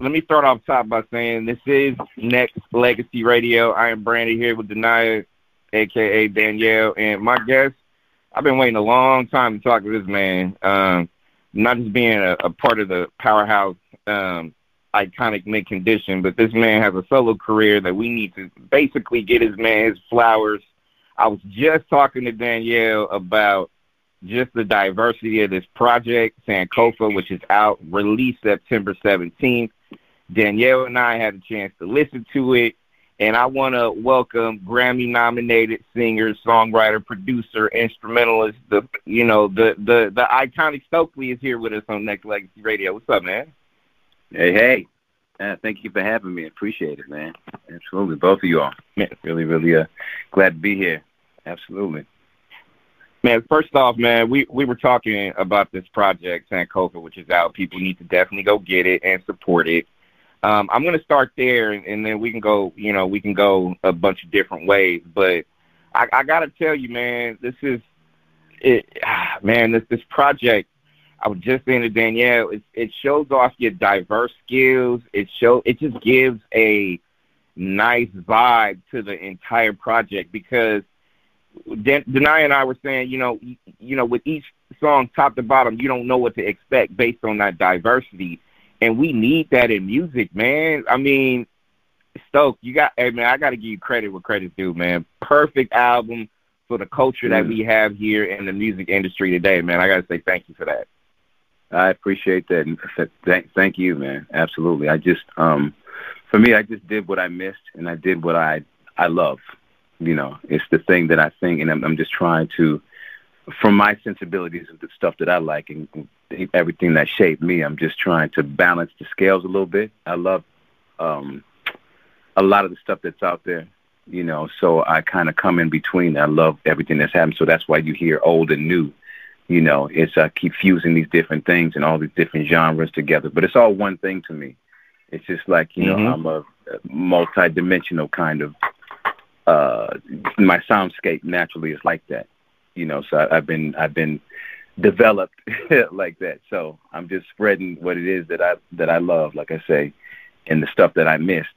let me start off top by saying this is Nexx Legacy Radio. I am Brandy here with Denia, aka Danielle, and my guest. I've been waiting a long time to talk to this man. Um, not just being a, a part of the powerhouse um, iconic Mint Condition, but this man has a solo career that we need to basically get his man his flowers. I was just talking to Danielle about just the diversity of this project, Sankofa, which is out, released September 17th. Danielle and I had a chance to listen to it, and I want to welcome Grammy-nominated singer, songwriter, producer, instrumentalist. The you know the the the iconic Stokley is here with us on Nexx Legacy Radio. What's up, man? Hey, hey. Uh, thank you for having me. Appreciate it, man. Absolutely, both of you all. Man, really, really uh, glad to be here. Absolutely. Man, first off, man, we we were talking about this project Sankofa, which is out. People need to definitely go get it and support it. Um, I'm going to start there, and, and then we can go. You know, we can go a bunch of different ways. But I, I got to tell you, man, this is it. Man, this this project. I was just saying to Danielle, it, it shows off your diverse skills. It show it just gives a nice vibe to the entire project because Den- Denia and I were saying, you know, you know, with each song, top to bottom, you don't know what to expect based on that diversity, and we need that in music, man. I mean, Stoke, you got, hey man, I got to give you credit where credit's due, man. Perfect album for the culture mm. that we have here in the music industry today, man. I got to say thank you for that. I appreciate that. And thank, thank you, man. Absolutely. I just, um, for me, I just did what I missed, and I did what I I love. You know, it's the thing that I think, and I'm, I'm just trying to, from my sensibilities of the stuff that I like and everything that shaped me, I'm just trying to balance the scales a little bit. I love um, a lot of the stuff that's out there, you know, so I kind of come in between. I love everything that's happening, so that's why you hear old and new. You know, it's I keep fusing these different things and all these different genres together, but it's all one thing to me. It's just like you know, mm-hmm. I'm a multi-dimensional kind of uh, my soundscape naturally is like that, you know. So I, I've been I've been developed like that. So I'm just spreading what it is that I that I love, like I say, and the stuff that I missed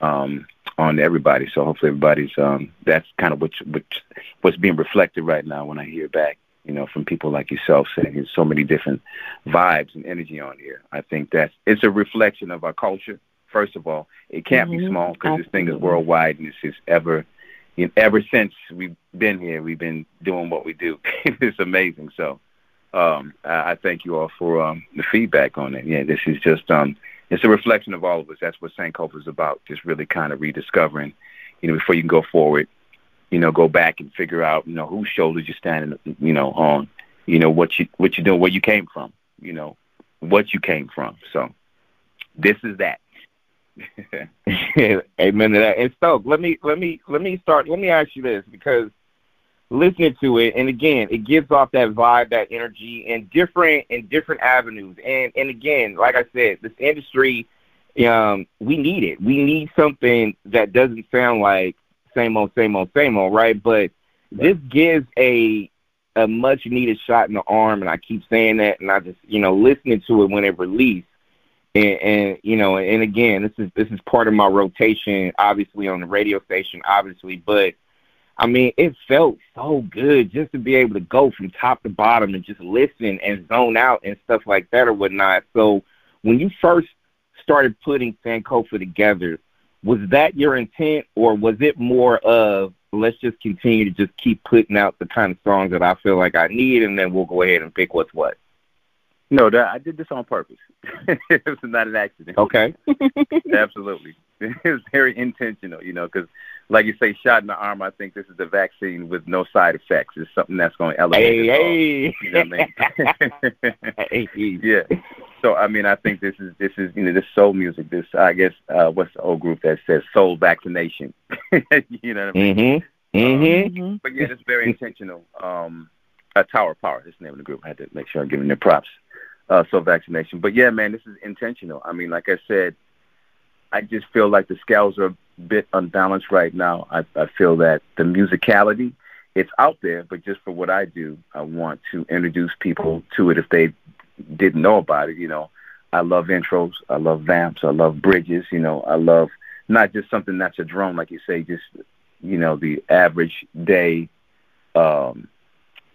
um, on everybody. So hopefully everybody's um, that's kind of what which what's being reflected right now when I hear back, you know, from people like yourself saying there's so many different vibes and energy on here. I think that's it's a reflection of our culture First of all, it can't mm-hmm. be small because this thing is worldwide and it's just ever, you know, ever since we've been here, we've been doing what we do. it's amazing. So, um, I, I thank you all for um, the feedback on it. Yeah, this is just um, it's a reflection of all of us. That's what Sankofa is about. Just really kind of rediscovering, you know, before you can go forward, you know, go back and figure out, you know, whose shoulders you're standing, you know, on, you know, what you what you're doing, where you came from, you know, what you came from. So, this is that. Amen to that. And Stoke, let me let me let me start. Let me ask you this because listening to it, and again, it gives off that vibe, that energy, in different in different avenues. And and again, like I said, this industry, um, we need it. We need something that doesn't sound like same old, same old, same old, right? But this gives a a much needed shot in the arm, and I keep saying that, and I just you know listening to it when it released and, and you know, and again, this is this is part of my rotation, obviously on the radio station, obviously, but I mean, it felt so good just to be able to go from top to bottom and just listen and zone out and stuff like that or whatnot. So when you first started putting Sankofa together, was that your intent or was it more of let's just continue to just keep putting out the kind of songs that I feel like I need and then we'll go ahead and pick what's what? No, that, I did this on purpose. it was not an accident. Okay. Absolutely. It was very intentional, you know, because, like you say, shot in the arm, I think this is the vaccine with no side effects. It's something that's going to elevate hey, hey. You know what I mean? hey. Yeah. So, I mean, I think this is, this is, you know, this soul music, this, I guess, uh, what's the old group that says soul vaccination? you know what I mean? Mm-hmm. Mm-hmm. Um, but yeah, it's very intentional. Um, uh, Tower of Power, is the name of the group. I had to make sure I'm giving them props uh, so vaccination. But yeah, man, this is intentional. I mean, like I said, I just feel like the scales are a bit unbalanced right now. I, I feel that the musicality, it's out there, but just for what I do, I want to introduce people to it if they didn't know about it. You know, I love intros. I love vamps. I love bridges. You know, I love not just something that's a drone, like you say, just you know the average day, um,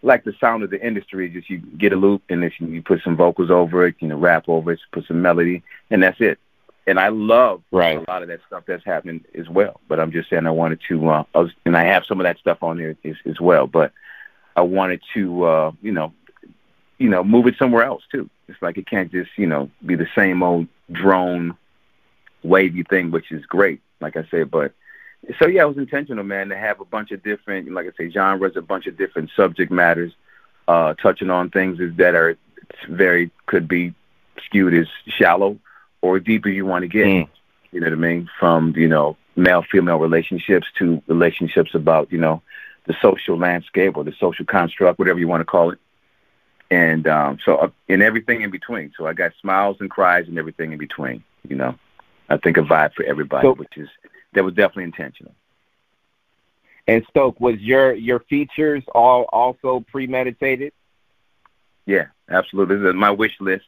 like the sound of the industry. Just you get a loop and if you put some vocals over it, you know, rap over it, put some melody, and that's it. And I love right. a lot of that stuff that's happening as well. But I'm just saying I wanted to, uh, I was, and I have some of that stuff on there as, as well. But I wanted to, uh, you know, you know, move it somewhere else too. It's like it can't just, you know, be the same old drone wavy thing, which is great, like I said. But so yeah, it was intentional, man, to have a bunch of different, like I say, genres, a bunch of different subject matters, uh, touching on things that are very could be skewed as shallow or deeper you want to get. Mm. You know what I mean? From you know male female relationships to relationships about you know the social landscape or the social construct, whatever you want to call it and um, so uh, and everything in between. So I got smiles and cries and everything in between. You know, I think a vibe for everybody, so, which is that was definitely intentional. And Stoke, was your your features all also premeditated? Yeah, absolutely. This is my wish list,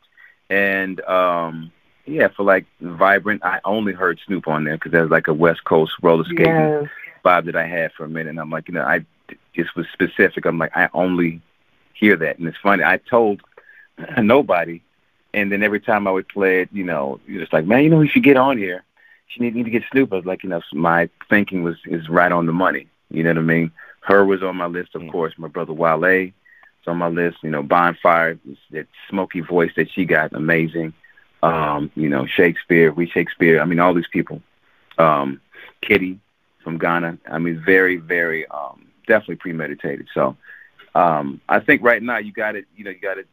and um, yeah, for like vibrant, I only heard Snoop on there because that was like a West Coast roller skating yes. vibe that I had for a minute. And I'm like, you know, I just was specific. I'm like, I only hear that. And it's funny. I told nobody, and then every time I would play it, you know, it's like, man, you know, you should get on here. You need, need to get Snoop. I was like, you know, my thinking was is right on the money. You know what I mean? H.E.R. was on my list, of mm. course. My brother Wale is on my list. You know, Bonfire, that smoky voice that she got, amazing. Um, you know, Shakespeare, we Shakespeare. I mean, all these people. Um, Kitty from Ghana. I mean, very, very, um, definitely premeditated. So um, I think right now you got to, you know, you got to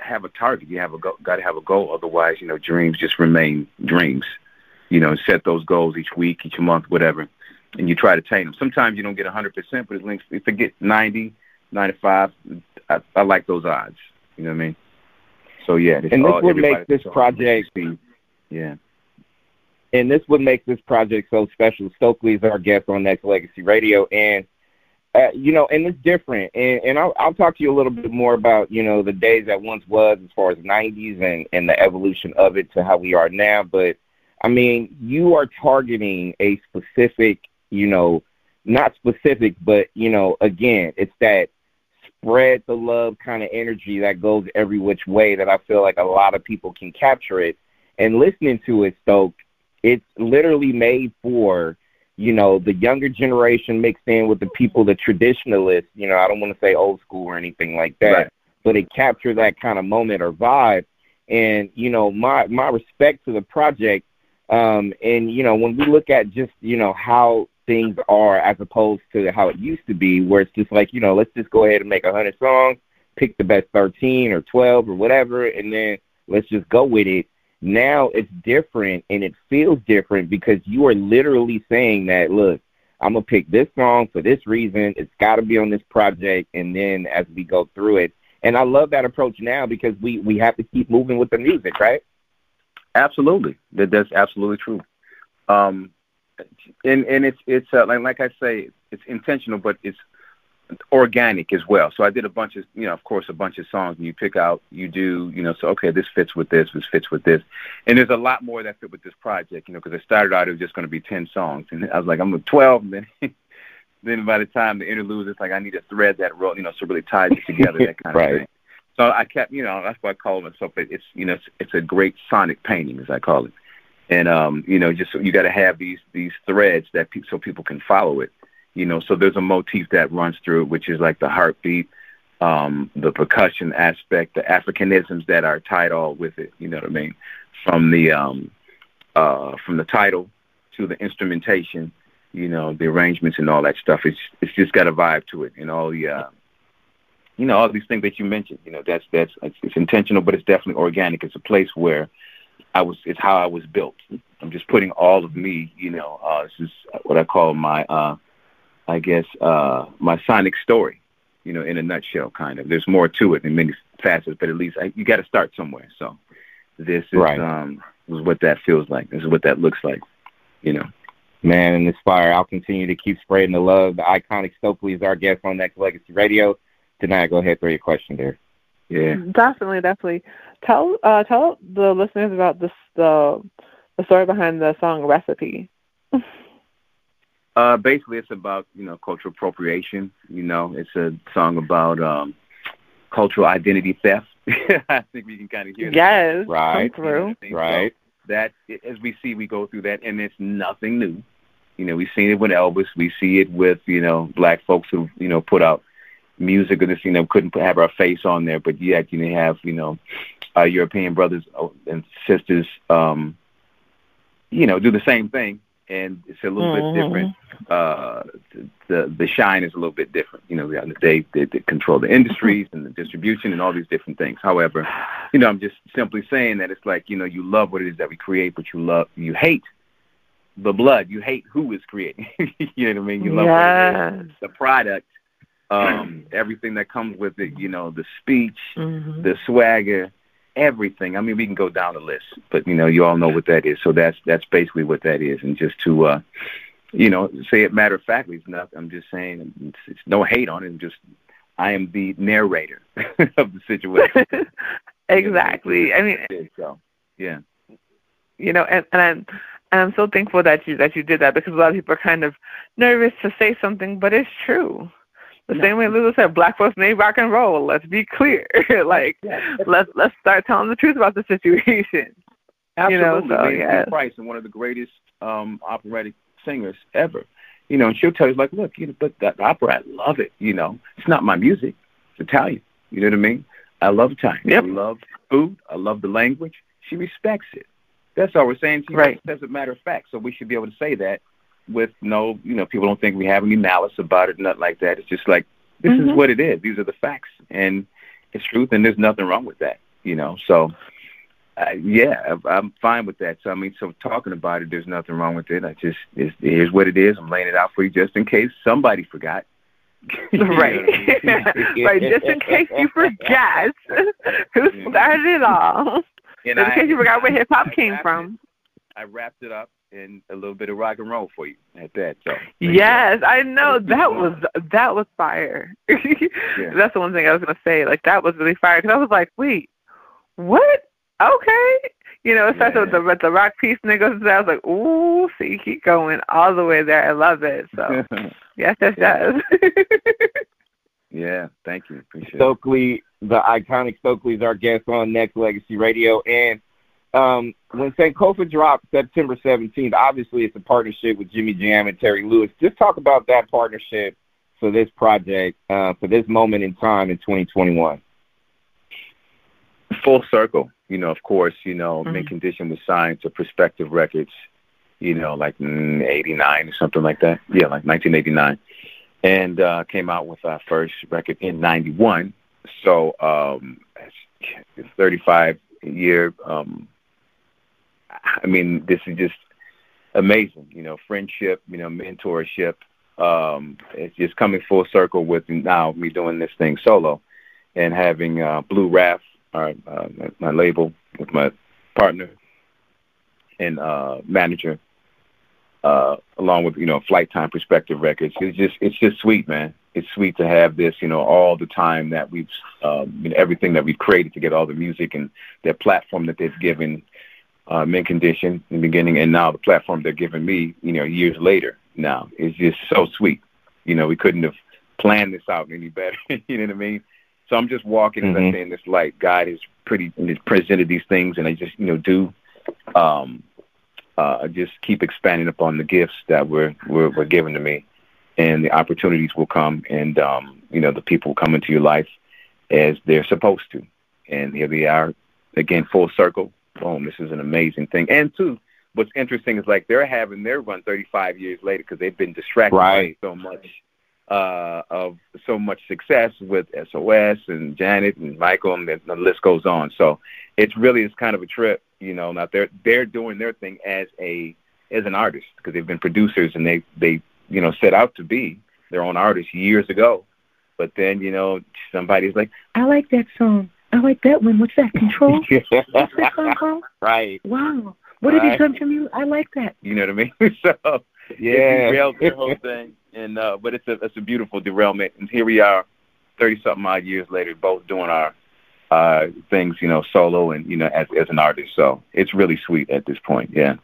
have a target. You have a go- got to have a goal. Otherwise, you know, dreams just remain dreams. You know, set those goals each week, each month, whatever, and you try to attain them. Sometimes you don't get a 100%, but it links, if it get 90, 95, I, I like those odds. You know what I mean? So yeah, and this would make this project. Yeah. And this would make this project so special. Stokley is our guest on Nexx Legacy Radio, and uh, you know, and it's different. And, and I'll, I'll talk to you a little bit more about, you know, the days that once was as far as 90s and, and the evolution of it to how we are now. But, I mean, you are targeting a specific, you know, not specific, but, you know, again, it's that spread the love kind of energy that goes every which way that I feel like a lot of people can capture it. And listening to it, Stoke, it's literally made for you know, the younger generation mixed in with the people, the traditionalists, you know, I don't want to say old school or anything like that, right. but it captured that kind of moment or vibe. And, you know, my, my respect to the project. Um, and, you know, when we look at just, you know, how things are as opposed to how it used to be, where it's just like, you know, let's just go ahead and make a hundred songs, pick the best 13 or 12 or whatever, and then let's just go with it now it's different and it feels different because you are literally saying that, look, I'm gonna pick this song for this reason. It's got to be on this project, and then as we go through it, and I love that approach now because we we have to keep moving with the music, right? Absolutely, that that's absolutely true. Um, and and it's it's uh, like like I say, it's intentional, but it's organic as well. So I did a bunch of, you know, of course, a bunch of songs, and you pick out, you do, you know, so okay, this fits with this, this fits with this, and there's a lot more that fit with this project, you know, because I started out it was just going to be ten songs, and I was like, I'm at twelve, and then. then by the time the interludes, it's like I need to thread that rope, you know, so really ties it together, that kind right. of thing. So I kept, you know, that's why I call myself. It's, you know, it's, it's a great sonic painting, as I call it, and um, you know, just you got to have these these threads that pe- so people can follow it you know, so there's a motif that runs through, it, which is like the heartbeat, um, the percussion aspect, the Africanisms that are tied all with it. You know what I mean? From the um, uh, from the title to the instrumentation, you know, the arrangements and all that stuff. It's it's just got a vibe to it, and all the uh, you know all these things that you mentioned. You know, that's that's it's, it's intentional, but it's definitely organic. It's a place where I was. It's how I was built. I'm just putting all of me. You know, uh, this is what I call my. Uh, I guess, uh, my sonic story, you know, in a nutshell, kind of. There's more to it in many facets, but at least I, you got to start somewhere. So this is, right. um, is what that feels like. This is what that looks like, you know. Man, and Inspire, I'll continue to keep spreading the love. The iconic Stokley is our guest on Nexx Legacy Radio. Tonight, go ahead, throw your question there. Yeah. Definitely, definitely. Tell uh tell the listeners about this the the story behind the song recipe. uh basically it's about, you know, cultural appropriation. You know, it's a song about um cultural identity theft. I think we can kind of hear that. Yes, Right. come through. Right. So that as we see, we go through that, and it's nothing new. You know, we've seen it with Elvis. We see it with you know black folks who you know put out music and this you know couldn't have our face on there, but yet you have you know our European brothers and sisters, um, you know, do the same thing, and it's a little Mhm. bit different. Uh, the the shine is a little bit different. You know, they they, they control the industries and the distribution and all these different things. However, you know, I'm just simply saying that it's like you know you love what it is that we create, but you love you hate the blood. You hate who is creating. you know what I mean? You love what it is, Yes. the product, um, everything that comes with it. You know, the speech, Mhm. the swagger, everything. I mean, we can go down the list, but you know, you all know what that is. So that's that's basically what that is. And just to, uh, you know, say it matter of factly, it's not. I'm just saying, it's, it's no hate on it. I'm just, I am the narrator of the situation. exactly. I mean, So, yeah. you know, and, and I'm and I'm so thankful that you that you did that because a lot of people are kind of nervous to say something, but it's true. The No. same way Lulu said, black folks need rock and roll. Let's be clear. like Yeah. let's let's start telling the truth about the situation. You know, Absolutely. so, yeah. Price and one of the greatest um operatic singers ever. You know, and she'll tell you like, look, you know, but that opera, I love it. You know, it's not my music. It's Italian. You know what I mean? I love Italian. Yep. I love food. I love the language. She respects it. That's all we're saying. She Right. As a matter of fact, so we should be able to say that with no, you know, people don't think we have any malice about it, nothing like that. It's just like this is Mhm. what it is. These are the facts, and it's truth, and there's nothing wrong with that. You know, so uh, yeah, I- I'm fine with that. So I mean, so talking about it, there's nothing wrong with it. I just it's, here's what it is. I'm laying it out for you just in case somebody forgot. Right. what I mean? right. Just in case you forgot who started it all. And Just in I- case you forgot where hip hop came from. it- I wrapped it up in a little bit of rock and roll for you at that. So there you. Yes, I know that was that was fire. Yeah. That's the one thing I was gonna say. Like that was really fire because I was like, wait, what? Okay, you know, it starts with the with the rock piece and it goes. to that. I was like, ooh, see, keep going all the way there. I love it. So yes, yes, yes. yeah, thank you. Appreciate it. Stokley, the iconic Stokley is our guest on Nexx Legacy Radio. And um, when Sankofa dropped September 17th, obviously it's a partnership with Jimmy Jam and Terry Lewis. Just talk about that partnership for this project, uh, for this moment in time in 2021. full circle. You know, of course, you know, Mhm. Mint Condition was signed to Perspective Records, you know, like mm, 89 or something like that. Yeah, like 1989. And uh, came out with our first record in 91. So, um, 35 year, um, I mean, this is just amazing, you know, friendship, you know, mentorship. Um, it's just coming full circle with now me doing this thing solo and having uh, Blue Raff, our, uh, my, label with my partner and uh, manager, uh, along with you know Flyte Tyme Perspective Records. It's just it's just sweet, man. It's sweet to have this, you know, all the time that we've, um, you know, everything that we've created to get all the music and their platform that they've given uh, Mint Condition in the beginning, and now the platform they're giving me, you know, years later. Now is just so sweet. You know, we couldn't have planned this out any better. you know what I mean? So I'm just walking, as I Mhm. say, in this light. God has pretty has presented these things, and I just you know do um, uh, just keep expanding upon the gifts that were, were were given to me, and the opportunities will come, and um, you know the people will come into your life as they're supposed to, and here they are again, full circle. Boom! This is an amazing thing, and two. What's interesting is like they're having their run 35 years later because they've been distracted Right. by so much uh, of so much success with SOS and Janet and Michael, and the, the list goes on. So it's really it's kind of a trip, you know. Now they're they're doing their thing as a as an artist because they've been producers and they they you know set out to be their own artists years ago. But then you know somebody's like, I like that song. I like that one. What's that? Control. What's that song called? right. Wow. What have you Right. done for me? I like that. You know what I mean? so Yeah. it derailed the whole thing. And uh, but it's a it's a beautiful derailment. And here we are, thirty something odd years later, both doing our uh, things, you know, solo and you know as as an artist. So it's really sweet at this point. Yeah.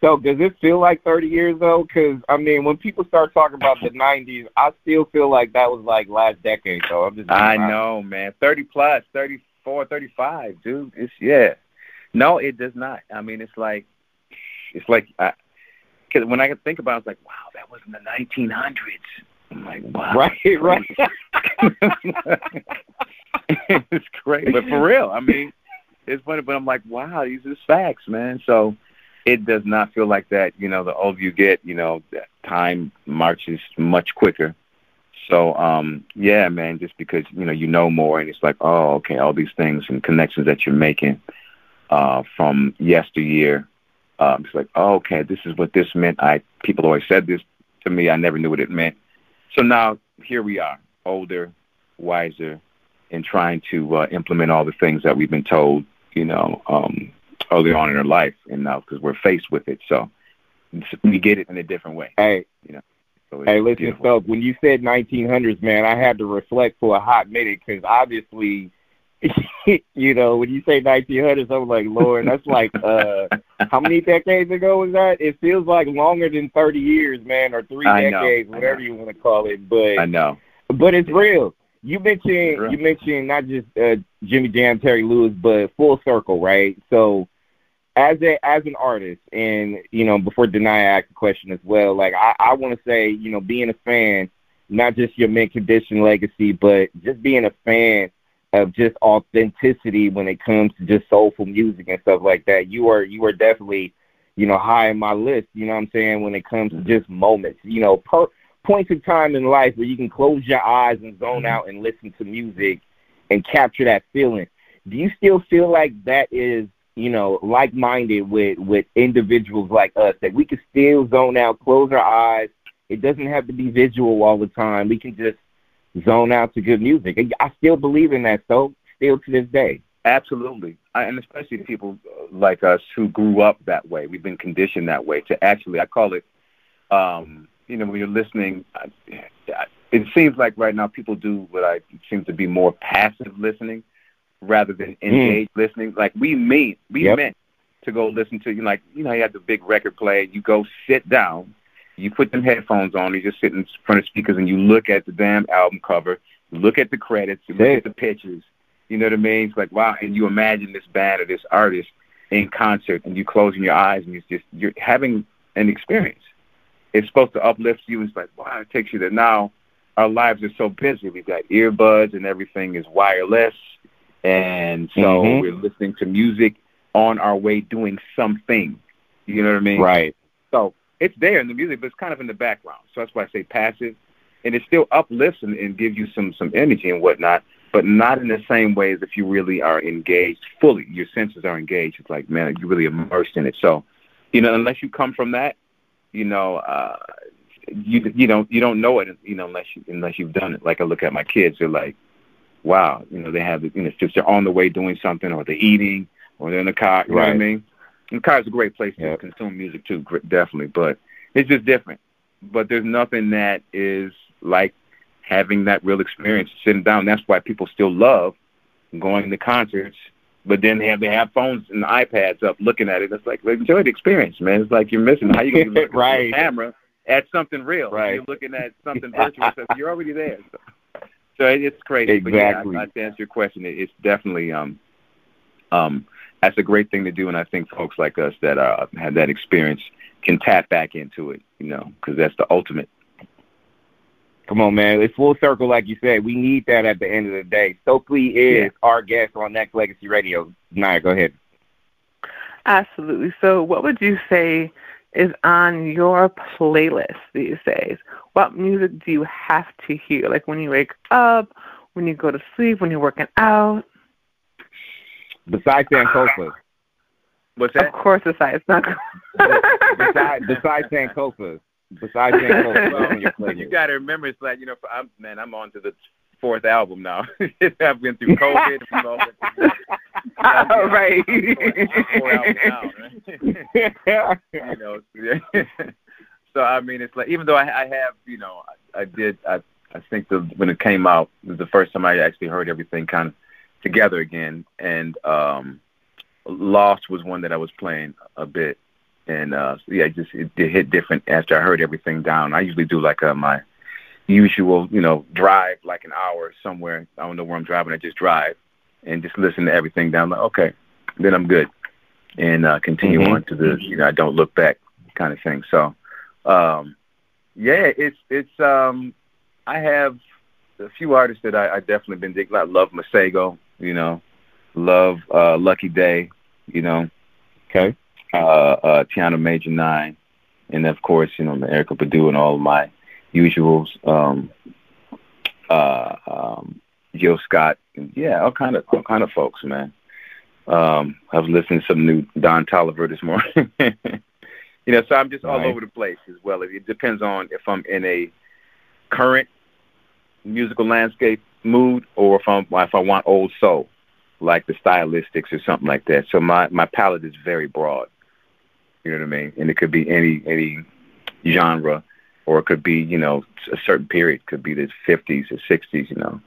So does it feel like 30 years though? Because I mean, when people start talking about the 90s, I still feel like that was like last decade. So I'm just. I know, man. 30 plus, 34, 35, dude. It's yeah. No, it does not. I mean, it's like, it's like, because when I think about, it, it's like, wow, that was in the 1900s. I'm like, wow. Right, right. it's crazy, but for real, I mean, it's funny, but I'm like, wow, these are facts, man. So it does not feel like that. You know, the older you get, you know, time marches much quicker. So, um, yeah, man, just because, you know, you know more and it's like, oh, okay, all these things and connections that you're making uh, from yesteryear. Um, it's like, oh, okay, this is what this meant. I people always said this to me. I never knew what it meant. So now here we are, older, wiser, and trying to uh, implement all the things that we've been told, you know, um, early on in our life, and now because we're faced with it, so we get it in a different way. Hey, you know. So hey, listen, so when you said 1900s, man, I had to reflect for a hot minute because obviously, you know, when you say 1900s, I'm like, Lord, that's like, uh, how many decades ago was that? It feels like longer than 30 years, man, or three I decades, know, whatever you want to call it. But I know, but it's real. You mentioned you mentioned not just uh, Jimmy Jam, Terry Lewis, but full circle, right? So as a as an artist, and you know, before Denia ask the question as well, like I, I want to say, you know, being a fan, not just your Mint Condition legacy, but just being a fan of just authenticity when it comes to just soulful music and stuff like that. You are you are definitely, you know, high in my list. You know what I'm saying when it comes to just moments, you know, per, points in time in life where you can close your eyes and zone mm-hmm. out and listen to music and capture that feeling. Do you still feel like that is you know, like minded with with individuals like us that we can still zone out, close our eyes. It doesn't have to be visual all the time. We can just zone out to good music. I still believe in that, so still to this day. Absolutely, I, and especially people like us who grew up that way. We've been conditioned that way to actually. I call it, um, you know, when you're listening. It seems like right now people do what I seem to be more passive listening rather than hmm. engaged mm. listening. Like we mean, we yep. meant to go listen to you. Like you know, you have the big record player. You go sit down, you put them headphones on, you just sit in front of speakers, and you look at the damn album cover, look at the credits, you look at the pictures. You know what I mean? It's like wow, and you imagine this band or this artist in concert, and you closing your eyes, and you just you're having an experience. It's supposed to uplift you. It's like wow, it takes you to now. Our lives are so busy. We've got earbuds and everything is wireless and so mm-hmm. we're listening to music on our way doing something. You know what I mean? Right. So it's there in the music, but it's kind of in the background. So that's why I say passive, and it still uplifts and, and gives you some some energy and whatnot, but not in the same way as if you really are engaged fully. Your senses are engaged. It's like man, you're really immersed in it. So, you know, unless you come from that, you know, uh, you you don't you don't know it, you know, unless you unless you've done it. Like I look at my kids, they're like wow, you know, they have, you know, if they're on the way doing something or they're eating or they're in the car, you right. know what I mean? And the car is a great place to consume music too, definitely, but it's just different. But there's nothing that is like having that real experience, sitting down. That's why people still love going to concerts. But then they have they have phones and iPads up looking at it. It's like enjoy the experience, man. It's like you're missing. How you gonna look right. at the camera at something real? Right. You're looking at something virtual. so you're already there. So. So it's crazy. Exactly. But yeah, to answer your question, it's definitely um, um, that's a great thing to do, and I think folks like us that uh, have that experience can tap back into it, you know, because that's the ultimate. Come on, man! It's full circle, like you said. We need that at the end of the day. Stokley is yeah. our guest on Nexx Legacy Radio. Naya, go ahead. Absolutely. So, what would you say is on your playlist these days? What music do you have to hear? Like when you wake up, when you go to sleep, when you're working out? Besides Sankofa. What's that? Of course, besides not. besides, besides Sankofa. Besides Sankofa. well, you got to remember, it's like you know, I'm, man, I'm on to the fourth album now. I've been through COVID. oh, right. Albums now, right? you know, so I mean, it's like even though I, I have, you know, I, I did. I I think the when it came out, it was the first time I actually heard everything kind of together again. And um, Lost was one that I was playing a bit, and uh, yeah, just it, it hit different after I heard everything down. I usually do like uh, my usual, you know, drive like an hour somewhere. I don't know where I'm driving. I just drive and just listen to everything down. Like, okay, then I'm good, and uh, continue mm-hmm. on to the, you know, I don't look back kind of thing. So, um, yeah, it's it's. um I have a few artists that I, I definitely been digging. I love Masego, you know, love uh, Lucky Daye, you know, okay, uh, uh, Tiana Major Nine, and of course, you know, Erykah Badu and all of my usuals. Um, uh, um, Jill Scott, yeah, all kind of all kind of folks, man. Um, I was listening to some new Don Toliver this morning. you know, so I'm just all over the place as well. It depends on if I'm in a current musical landscape mood or if I'm if I want old soul, like the stylistics or something like that. So my my palette is very broad. You know what I mean? And it could be any any genre, or it could be you know a certain period. It could be the 50s or 60s. You know,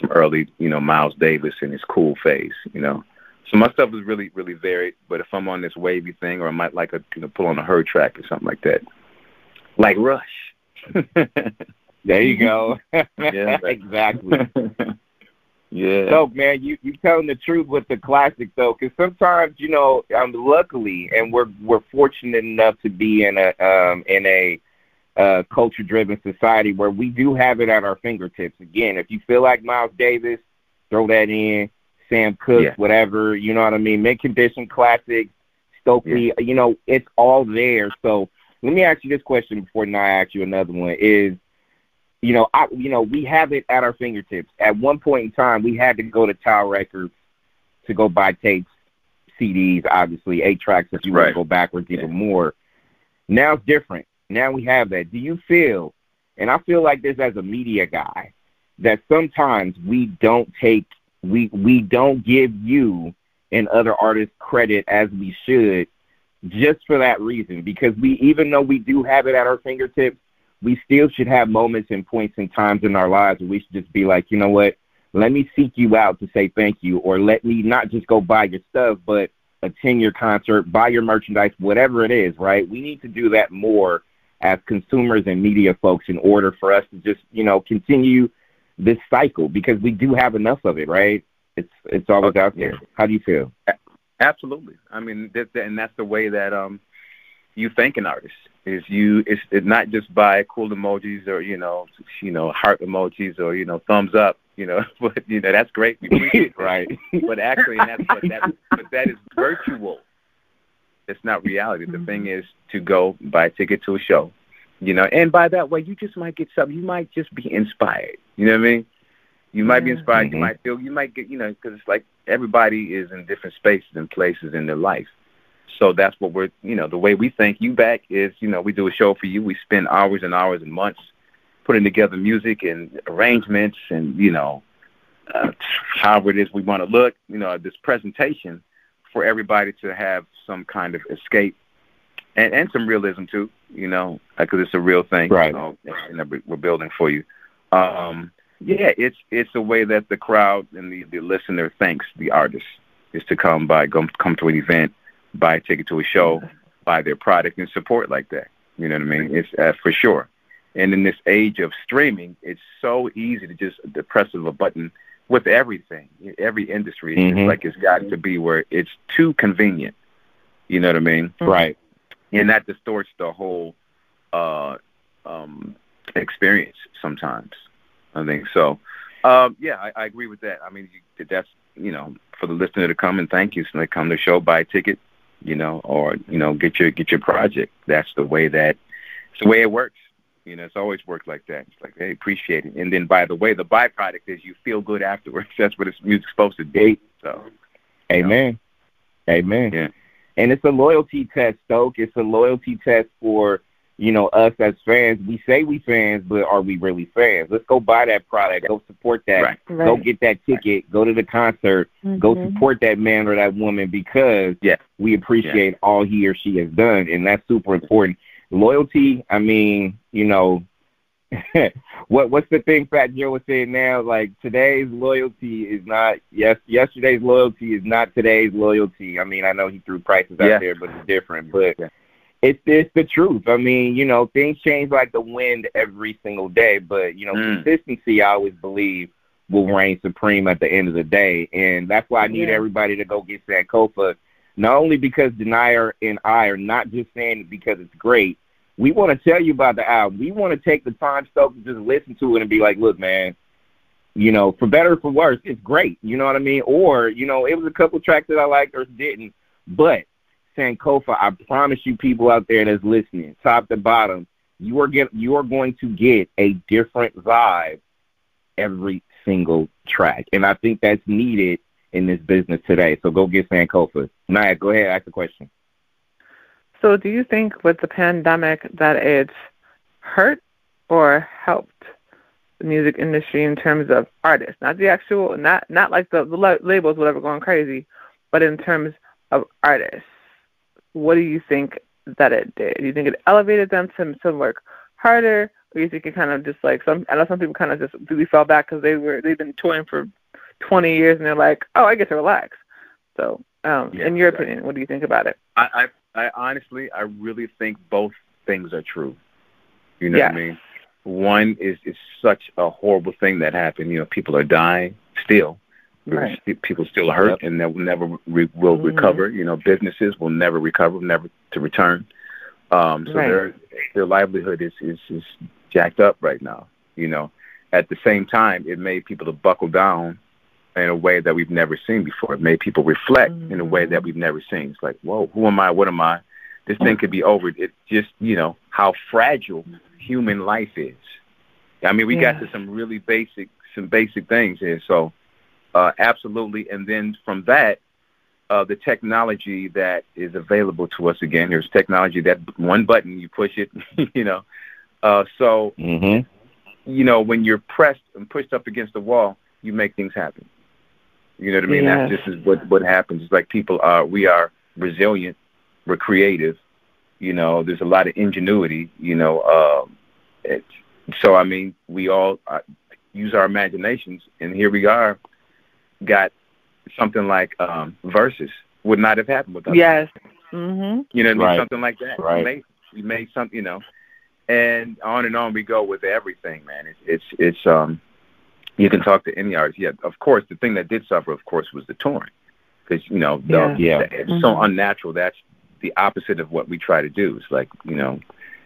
some early you know Miles Davis in his cool phase. You know. So my stuff is really, really varied. But if I'm on this wavy thing, or I might like a you know pull on a her track or something like that, like Rush. There you go. yeah, exactly. yeah. So, man, you you telling the truth with the classic though, because sometimes you know, um, luckily, and we're we're fortunate enough to be in a um in a uh, culture driven society where we do have it at our fingertips. Again, if you feel like Miles Davis, throw that in. Sam Cooke, yeah. whatever, you know what I mean? Mint Condition classics, Stokley, yeah. you know, it's all there. So let me ask you this question before now I ask you another one is you know, I you know, we have it at our fingertips. At one point in time, we had to go to Tower Records to go buy tapes, CDs, obviously, eight tracks if you right. want to go backwards yeah. even more. Now it's different. Now we have that. Do you feel, and I feel like this as a media guy, that sometimes we don't take we we don't give you and other artists credit as we should just for that reason because we even though we do have it at our fingertips we still should have moments and points and times in our lives where we should just be like, you know what, let me seek you out to say thank you, or let me not just go buy your stuff, but attend your concert, buy your merchandise, whatever it is, right? We need to do that more as consumers and media folks in order for us to just, you know, continue this cycle because we do have enough of it, right? It's it's always out there. How do you feel? Absolutely. I mean, that, and that's the way that um you thank an artist is you it's, it's not just by cool emojis or you know you know heart emojis or you know thumbs up you know but you know that's great right but actually and that's but that but that is virtual it's not reality. The thing is to go buy a ticket to a show you know? And by that way you just might get something you might just be inspired you know what i mean? You might be inspired mm-hmm. you might feel you might get you know because it's like everybody is in different spaces and places in their life. So that's what we're, you know, the way we thank you back is, you know, we do a show for you. We spend hours and hours and months putting together music and arrangements and, you know, uh, however it is we want to look, you know, this presentation for everybody to have some kind of escape and, and some realism too, you know, because it's a real thing. Right. You know, and we're building for you. Um, yeah, it's it's a way that the crowd and the, the listener thanks the artist is to come by, come, come to an event buy a ticket to a show, buy their product, and support like that. You know what I mean? It's uh, for sure. And in this age of streaming, it's so easy to just the press of a button with everything. Every industry, mm-hmm. it's like it's got to be where it's too convenient. You know what I mean? Right. And that distorts the whole uh, um, experience sometimes. I think so. Um, yeah, I, I agree with that. I mean, you, that's you know for the listener to come and thank you. So they come to the show, buy a ticket, you know, or you know, get your get your project. That's the way that it's the way it works. You know, it's always worked like that. It's like they appreciate it, and then by the way, the byproduct is you feel good afterwards. That's what this music's supposed to do. So, amen, know. amen. Yeah, and it's a loyalty test, Stoke. It's a loyalty test for you know, us as fans, we say we fans, but are we really fans? Let's go buy that product, go support that, right. go get that ticket, right. go to the concert, mm-hmm. go support that man or that woman because yeah. we appreciate yeah. all he or she has done, and that's super important. Loyalty, I mean, you know, what what's the thing Fat Joe was saying now? Like today's loyalty is not yes yesterday's loyalty is not today's loyalty. I mean, I know he threw prices out Yeah. there, but it's different. But Yeah. it's it's the truth. I mean, you know, things change like the wind every single day, but you know, Mm. consistency I always believe will reign supreme at the end of the day. And that's why I need Yeah. everybody to go get Sankofa, not only because Denier and I are not just saying it because it's great. We want to tell you about the album. We want to take the time, Stoke, to just listen to it and be like, look, man, you know, for better or for worse, it's great. You know what I mean? Or, you know, it was a couple tracks that I liked or didn't. But Sankofa, I promise you people out there that's listening, top to bottom, you are get you are going to get a different vibe every single track. And I think that's needed in this business today. So go get Sankofa. Naya, go ahead, ask the question. So, do you think with the pandemic that it's hurt or helped the music industry in terms of artists, not the actual, not not like the, the la- labels, whatever, going crazy, but in terms of artists? What do you think that it did? Do you think it elevated them to to work harder, or do you think it kind of just like some? I know some people kind of just really fell back because they were they've been touring for twenty years and they're like, oh, I get to relax. So, um, Yeah, in your right. opinion, what do you think about it? I, I, I honestly, I really think both things are true. You know Yeah. what I mean? One is is such a horrible thing that happened. You know, people are dying still. Right. People still hurt, and they will never re- will Mhm. recover. You know, businesses will never recover, never to return. Um, so Right. their their livelihood is, is is jacked up right now. You know, at the same time, it made people to buckle down in a way that we've never seen before. It made people reflect in a way that we've never seen. It's like, whoa, who am I? What am I? This thing could be over. It just, you know, how fragile human life is. I mean, we got to some really basic, some basic things here. So, uh, absolutely. And then from that, uh, the technology that is available to us again. There's technology that one button you push it, you know. Uh, so Mm-hmm. you know, when you're pressed and pushed up against the wall, you make things happen. You know what I mean? Yes. That's just is what what happens. It's like people are we are resilient, we're creative. You know, there's a lot of ingenuity. You know, um, it, so I mean, we all uh, use our imaginations, and here we are, got something like um, verses would not have happened without. Yes. Mhm. You know what I mean? Right. Something like that. Right. We made, we made something, you know, and on and on we go with everything, man. It's it's it's um, you can talk to any artist. Yeah, of course. The thing that did suffer, of course, was the touring, because you know, the, Yeah. the- it's so Mhm. unnatural. That's the opposite of what we try to do. It's like you know,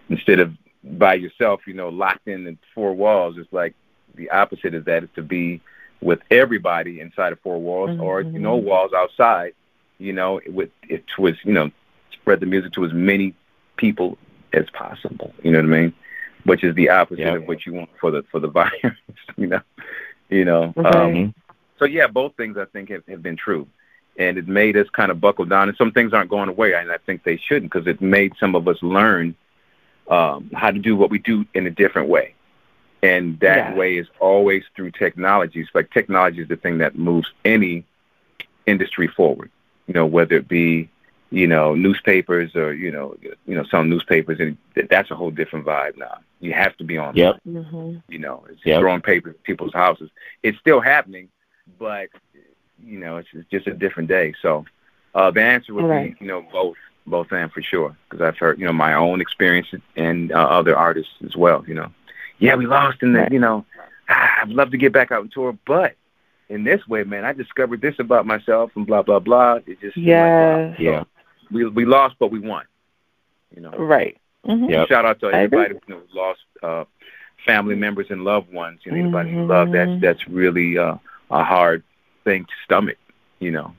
instead of by yourself, you know, locked in the four walls, it's like the opposite of that is to be with everybody inside of four walls or Mhm. no walls outside you know, with it was, you know, spread the music to as many people as possible. You know what I mean? Which is the opposite Yeah. of what you want for the for the virus. You know, you know. Right. Um, so yeah, both things I think have, have been true, and it made us kind of buckle down. And some things aren't going away, and I think they shouldn't because it made some of us learn um, how to do what we do in a different way. And that Yeah. way is always through technology. It's like technology is the thing that moves any industry forward you know, whether it be, you know, newspapers or, you know, you know, some newspapers and that's a whole different vibe now. You have to be on Yep. Mhm. you know, it's Yep. throwing papers at people's houses. It's still happening, but you know, it's, it's just a different day. So uh the answer would Right. be, you know, both both and for sure because I've heard, you know, my own experiences and uh, other artists as well, you know. Yeah, we lost in the, Right. you know, ah, I'd love to get back out and tour, but in this way, man, I discovered this about myself and blah blah blah. It just yeah, like, wow. Yes. Yeah. we we lost, but we won. You know. Right. Mhm. Yep. Shout out to everybody who lost uh, family members and loved ones. You know, anybody you Mhm. love. That's that's really uh, a hard thing to stomach. You know,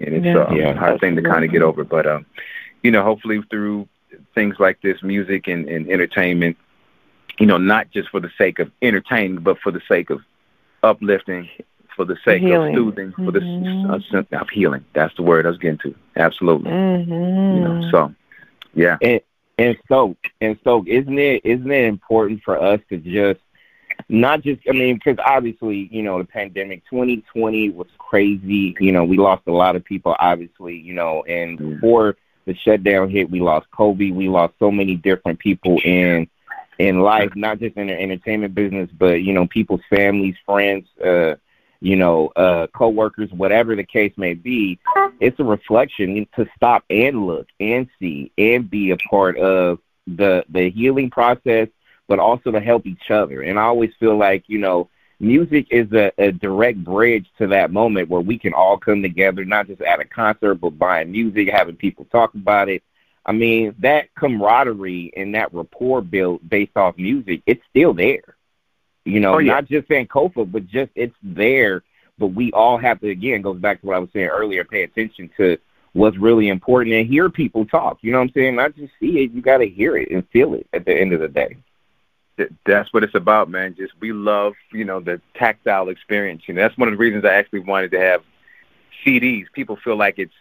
and it's Yeah. uh, Yeah. a hard thing to kind of get over. But um, you know, hopefully through things like this, music and, and entertainment, you know, not just for the sake of entertaining, but for the sake of uplifting, for the sake Healing. of soothing, for the uh, sense of healing. That's the word I was getting to. Absolutely. Mhm. You know, so yeah. And so, and so, isn't it isn't it important for us to just not just I mean because obviously you know the pandemic 2020 was crazy. You know we lost a lot of people obviously. You know and Mm. before the shutdown hit, we lost Kobe. We lost so many different people, in in life, not just in the entertainment business, but you know, people's families, friends, uh, you know, uh, coworkers, whatever the case may be. It's a reflection to stop and look and see and be a part of the the healing process, but also to help each other. And I always feel like you know, music is a, a direct bridge to that moment where we can all come together, not just at a concert, but buying music, having people talk about it I mean, that camaraderie and that rapport built based off music, it's still there. You know, oh, yeah. not just Sankofa, but just it's there. But we all have to again goes back to what I was saying earlier, pay attention to what's really important and hear people talk. You know what I'm saying? Not just see it, you gotta hear it and feel it at the end of the day. That's what it's about, man. Just we love, you know, the tactile experience. You know, that's one of the reasons I actually wanted to have CDs. People feel like it's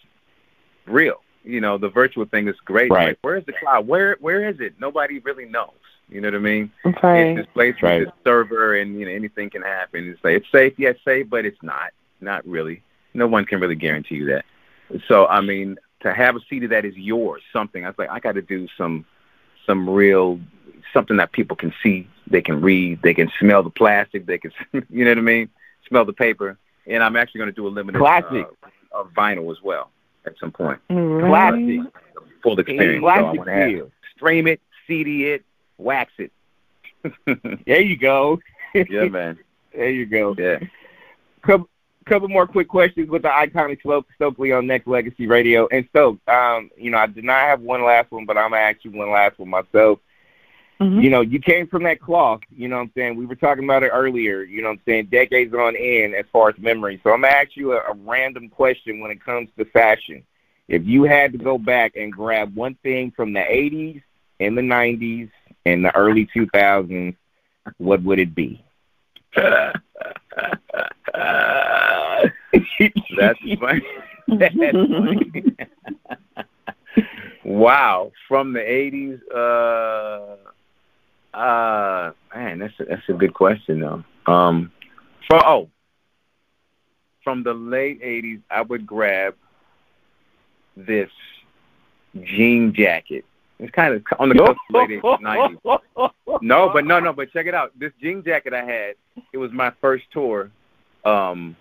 real you know, the virtual thing is great. Right. Like, where's the cloud? Where where is it? Nobody really knows. You know what I mean? Okay. It's this place right. with this server, and you know anything can happen. It's like it's safe, yes, safe, but it's not. Not really. No one can really guarantee you that. So I mean, to have a CD that is yours, something I was like, I got to do some some real something that people can see, they can read, they can smell the plastic, they can, you know what I mean? Smell the paper. And I'm actually going to do a limited classic uh, of vinyl as well at some point. Right. Classic. Full experience. Classic so I have stream it, CD it, wax it. there you go. yeah, man. There you go. Yeah. Couple, couple more quick questions with the iconic Slope Stokley on Nexx Legacy Radio. And Stoke, um, you know, I did not have one last one, but I'm gonna ask you one last one myself. Mm-hmm. You know, you came from that cloth, you know what I'm saying? We were talking about it earlier, you know what I'm saying, decades on end as far as memory. So I'm going to ask you a, a random question when it comes to fashion. If you had to go back and grab one thing from the 80s and the 90s and the early 2000s, what would it be? That's funny. That's funny. wow. From the 80s, uh, uh, man, that's a, that's a good question though. Um, for oh, from the late '80s, I would grab this jean jacket. It's kind of on the of late '90s. No, but no, no, but check it out. This jean jacket I had, it was my first tour. Um,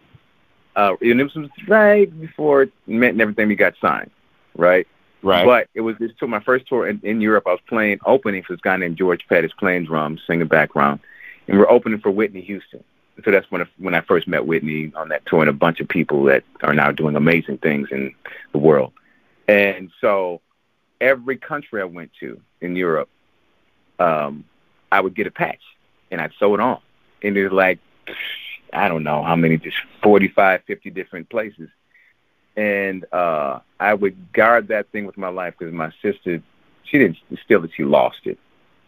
uh, and it was right before Mint and everything we got signed, right? Right. But it was this tour, my first tour in, in Europe. I was playing opening for this guy named George Pettis, playing drums, singing background, and we're opening for Whitney Houston. So that's when when I first met Whitney on that tour, and a bunch of people that are now doing amazing things in the world. And so every country I went to in Europe, um, I would get a patch, and I'd sew it on, and it was like I don't know how many, just forty-five, fifty different places and uh, I would guard that thing with my life because my sister, she didn't steal it; she lost it.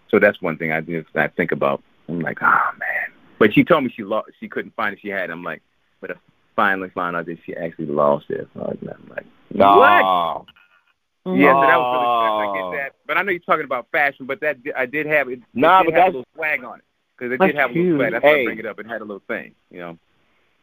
So that's one thing I do. I think about. I'm like, oh man. But she told me she lost. She couldn't find it. She had. It. I'm like, but I finally found out that she actually lost it. I'm like, what? Yeah, so that was really I get oh. that. But I know you're talking about fashion, but that I did have it. Nah, it but had that's a little swag on it because it did have a little swag. That's hey. why I bring it up. It had a little thing, you know.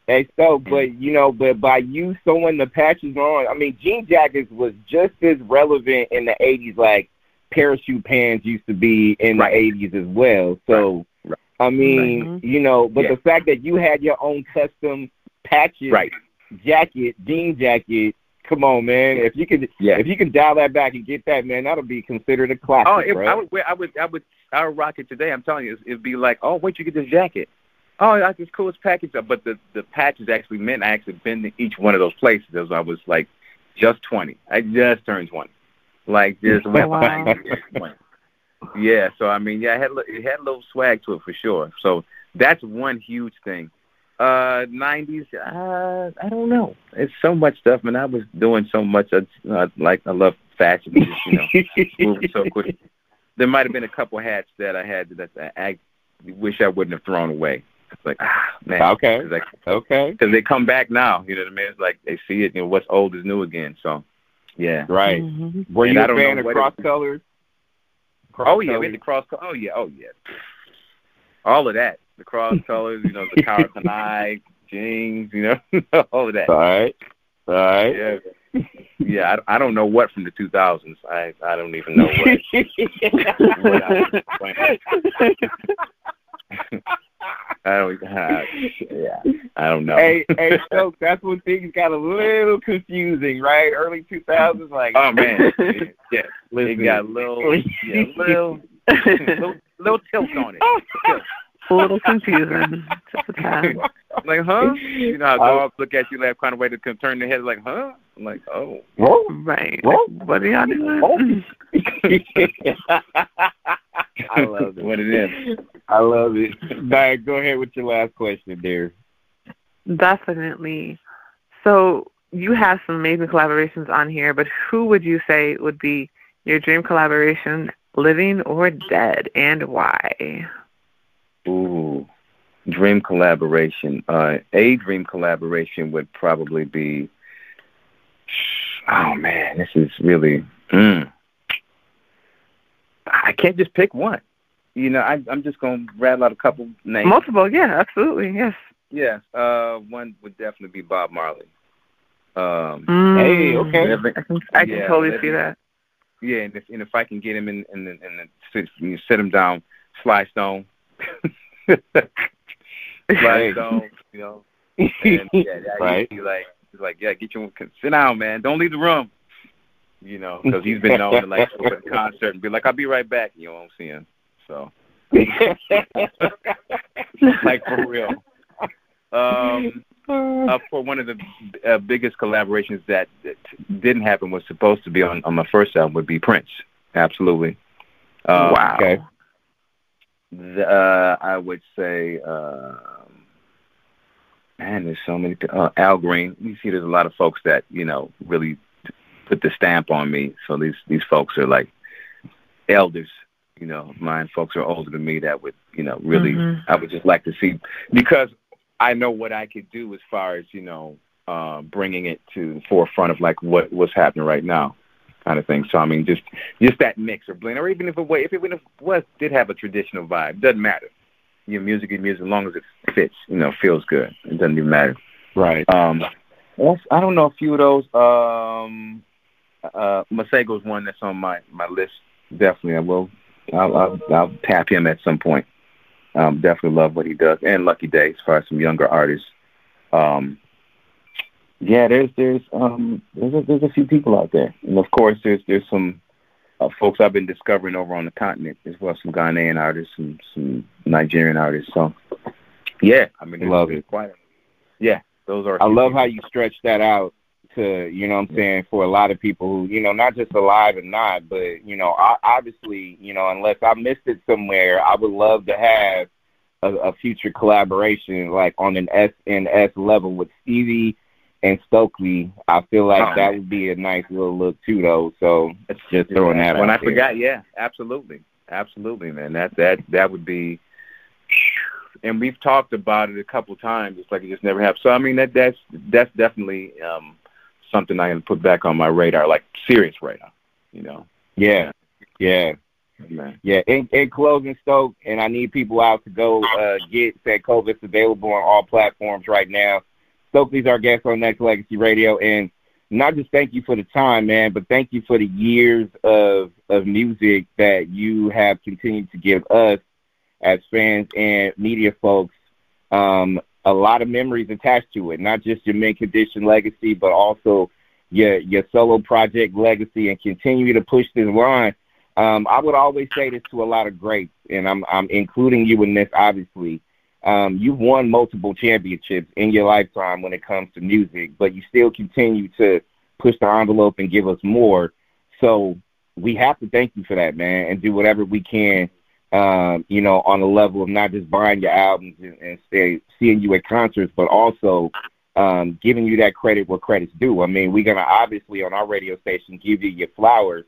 Hey, so, mm. but you know, but by you sewing the patches on, I mean, jean jackets was just as relevant in the '80s, like parachute pants used to be in right. the '80s as well. So, right. I mean, right. you know, but yeah. the fact that you had your own custom patches, right. jacket, jean jacket. Come on, man! If you could, yeah. if you can dial that back and get that, man, that'll be considered a classic. Oh, if, right? I would, I would, I would, I would rock it today. I'm telling you, it'd be like, oh, where'd you get this jacket? oh, that's the coolest package. But the the patches actually meant I actually been to each one of those places as I was like just twenty. I just turned twenty. Like just went wow. Yeah, so I mean, yeah, it had it had a little swag to it for sure. So that's one huge thing. Uh, nineties, uh, I don't know. It's so much stuff, man. I was doing so much. I, uh, like I love fashion, just, you know, moving so quick. There might have been a couple hats that I had that I wish I wouldn't have thrown away. It's like, ah, man. Okay. Cause like, okay. Because they come back now. You know what I mean? It's like they see it. You know, what's old is new again. So, yeah. Right. Mm-hmm. Were And you I a don't fan of cross colors? Oh yeah, we had the cross. Oh yeah. Oh yeah. All of that. The cross colors. You know, the Karl Kani jeans. You know, all of that. All right. All right. Yeah. yeah, I, I don't know what from the 2000s. I I don't even know what. what I, I don't. Uh, yeah, I don't know. Hey, hey, Stokes, that's when things got a little confusing, right? Early 2000s, like. Oh man, yeah, it got a little, yeah, little, little, little tilt on it. Tilt. A little confusing. Just a tad. like, huh? You know how uh, dogs look at you that kind of way to turn their head like, huh? I'm like, oh. Whoa. Right. Whoa. What are y'all doing? I love it. What it is. I love it. Diane, go ahead with your last question there. Definitely. So you have some amazing collaborations on here, but who would you say would be your dream collaboration, living or dead, and why? Ooh, dream collaboration. Uh, a dream collaboration would probably be. Oh man, this is really. Mm, I can't just pick one. You know, I, I'm just gonna rattle out a couple names. Multiple, yeah, absolutely, yes. Yes, uh, one would definitely be Bob Marley. Um, Mm, Hey, okay. I can, I can Yeah, totally let see that. Yeah, and if and if I can get him in in the, in the sit, you sit him down, Sly Stone, Sly Right. Stone, you know, and yeah, yeah Right. he'd like, he's like, yeah, get your sit down, man, don't leave the room, you know, because he's been known to like at a concert and be like, I'll be right back, you know what I'm saying? So, like for real. Um, uh, for one of the uh, biggest collaborations that, that didn't happen was supposed to be on, on my first album would be Prince. Absolutely. Um, wow. okay. The, uh, I would say, um, man, there's so many. Uh, Al Green. You see, there's a lot of folks that you know really put the stamp on me. So these these folks are like elders. You know, mine folks are older than me that would you know really. Mhm. I would just like to see because I know what I could do as far as you know uh, bringing it to the forefront of like what what's happening right now, kind of thing. So I mean, just just that mix or blend, or even if it wa- if it, even if it was did have a traditional vibe, doesn't matter. Your music is music as long as it fits, you know, feels good. It doesn't even matter. Right. Um, that's, I don't know a few of those. Um, uh, Masego's one that's on my my list. Definitely, I will. I'll, I'll, I'll tap him at some point. Um, definitely love what he does, and Lucky Daye as far as some younger artists. Um, yeah, there's there's um there's a, there's a few people out there, and of course there's there's some uh, folks I've been discovering over on the continent as well. Some Ghanaian artists, some some Nigerian artists. So yeah, I mean, Love it. Quite a, yeah, those are. I love people. how you stretch that out to, you know what I'm saying, for a lot of people who, you know, not just alive and not, but, you know, obviously, you know, unless I missed it somewhere, I would love to have a, a future collaboration like on an S and S level with Stevie and Stokley. I feel like Oh, that man. would be a nice little look too though. So just throwing that When out I there. forgot, yeah, absolutely, absolutely, man. That that that would be. And we've talked about it a couple times. It's like it just never happened. So I mean, that that's that's definitely um, something I can put back on my radar, like serious radar. You know, Yeah. Yeah. man. Yeah, in, in closing, Stoke, and I need people out to go uh, get Sankofa. It's available on all platforms right now. Stokley's our guest on Nexx Legacy Radio, and not just thank you for the time, man, but thank you for the years of of music that you have continued to give us as fans and media folks. Um, a lot of memories attached to it, not just your Mint Condition legacy, but also your your solo project legacy, and continue to push this line. Um, I would always say this to a lot of greats, and I'm I'm including you in this. Obviously, um, you've won multiple championships in your lifetime when it comes to music, but you still continue to push the envelope and give us more. So we have to thank you for that, man, and do whatever we can, um, you know, on the level of not just buying your albums and, and stay, seeing you at concerts, but also um, giving you that credit where credit's due. I mean, we're gonna obviously on our radio station give you your flowers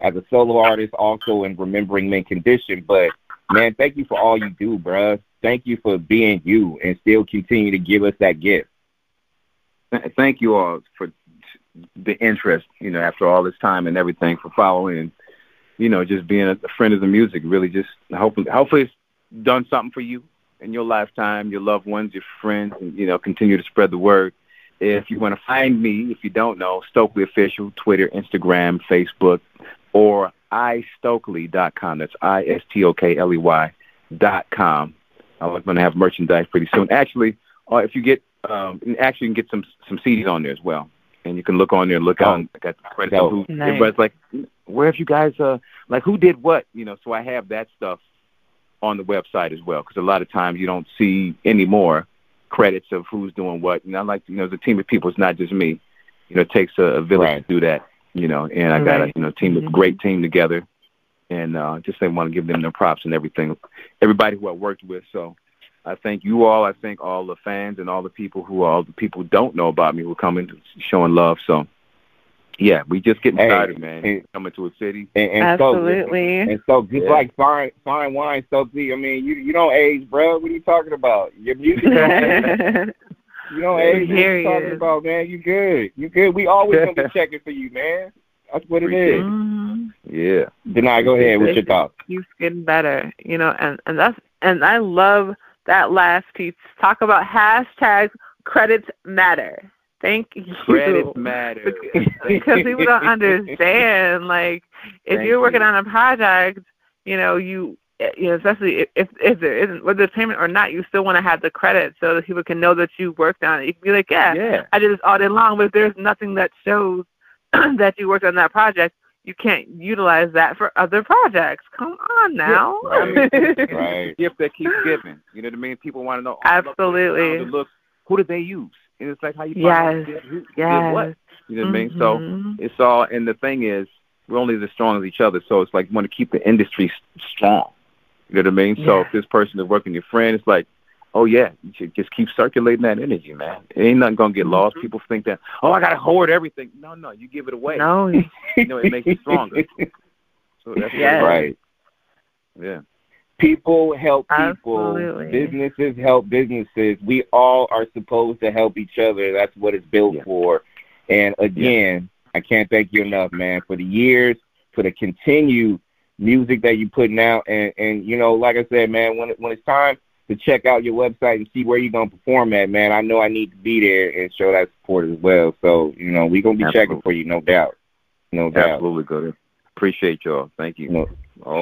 as a solo artist, also in remembering mint condition. But man, thank you for all you do, bruh. Thank you for being you and still continue to give us that gift. Thank you all for the interest. You know, after all this time and everything, for following you know just being a friend of the music. Really, just hopefully, hopefully it's done something for you in your lifetime, your loved ones, your friends, and you know, continue to spread the word. if you want to find me, if you don't know, Stokley Official, Twitter, Instagram, Facebook, or istokley.com. That's I S T O K L E Y dot com. I'm going to have merchandise pretty soon. Actually, uh, if you get, um, actually, you can get some some CDs on there as well, and you can look on there and look oh, out. I got the credits. So, who, nice. Everybody's like, where have you guys, uh, like, who did what? You know, so I have that stuff on the website as well, because a lot of times you don't see anymore credits of who's doing what. And I like, you know, the team of people. It's not just me. You know, it takes a, a village right. to do that. You know, and I got a you know team, mm-hmm. a great team together, and uh, just I want to give them their props and everything. Everybody who I worked with. So I thank you all. I thank all the fans and all the people who all the people who don't know about me who are coming showing love. So yeah, we just getting hey, started, man. And, Coming to a city. And, and Absolutely. So, and so just yeah. like fine fine wine, so I mean, you you don't age, bro. What are you talking about? Your music. you don't age. What are you talking about, man? You good. You good. We always gonna be checking for you, man. That's what it is. Mm-hmm. Yeah. Denai, go ahead. What's your thought? Keeps getting better, you know, and and that's and I love that last piece. Talk about hashtags. Credits matter. Thank you. Credits matter. because people don't understand. Like, if Thank you're working you. on a project, you know, you, you know, especially if if, if there isn't whether there's payment or not, you still want to have the credit so that people can know that you worked on it. You can be like, yeah, yeah. I did this all day long, but if there's nothing that shows that you worked on that project, you can't utilize that for other projects. Come on now. Yeah, right. right. Gift that keeps giving. You know what I mean? People want to know. Oh, Absolutely. Look, who did they use? And it's like how you yes. find who yes. what. You know what mm-hmm. I mean? So Mm-hmm. it's all. And the thing is, we're only as strong as each other. So it's like you want to keep the industry strong. You know what I mean? Yeah. So if this person is working your friend, it's like, oh yeah, you should just keep circulating that energy, man. It ain't nothing gonna get lost. Mhm. People think that, oh, I gotta hoard everything. No, no, you give it away. No. you know, it makes you stronger. So that's Yes. right. Yeah. People help people. Absolutely. Businesses help businesses. We all are supposed to help each other. That's what it's built Yeah. for. And again, I can't thank you enough, man, for the years, for the continued music that you're putting out. And, and you know, like I said, man, when it, when it's time to check out your website and see where you're gonna perform at, man, I know I need to be there and show that support as well. So, you know, we're gonna be Absolutely. checking for you, no doubt. No doubt. Absolutely good. Appreciate y'all. Thank you. No. All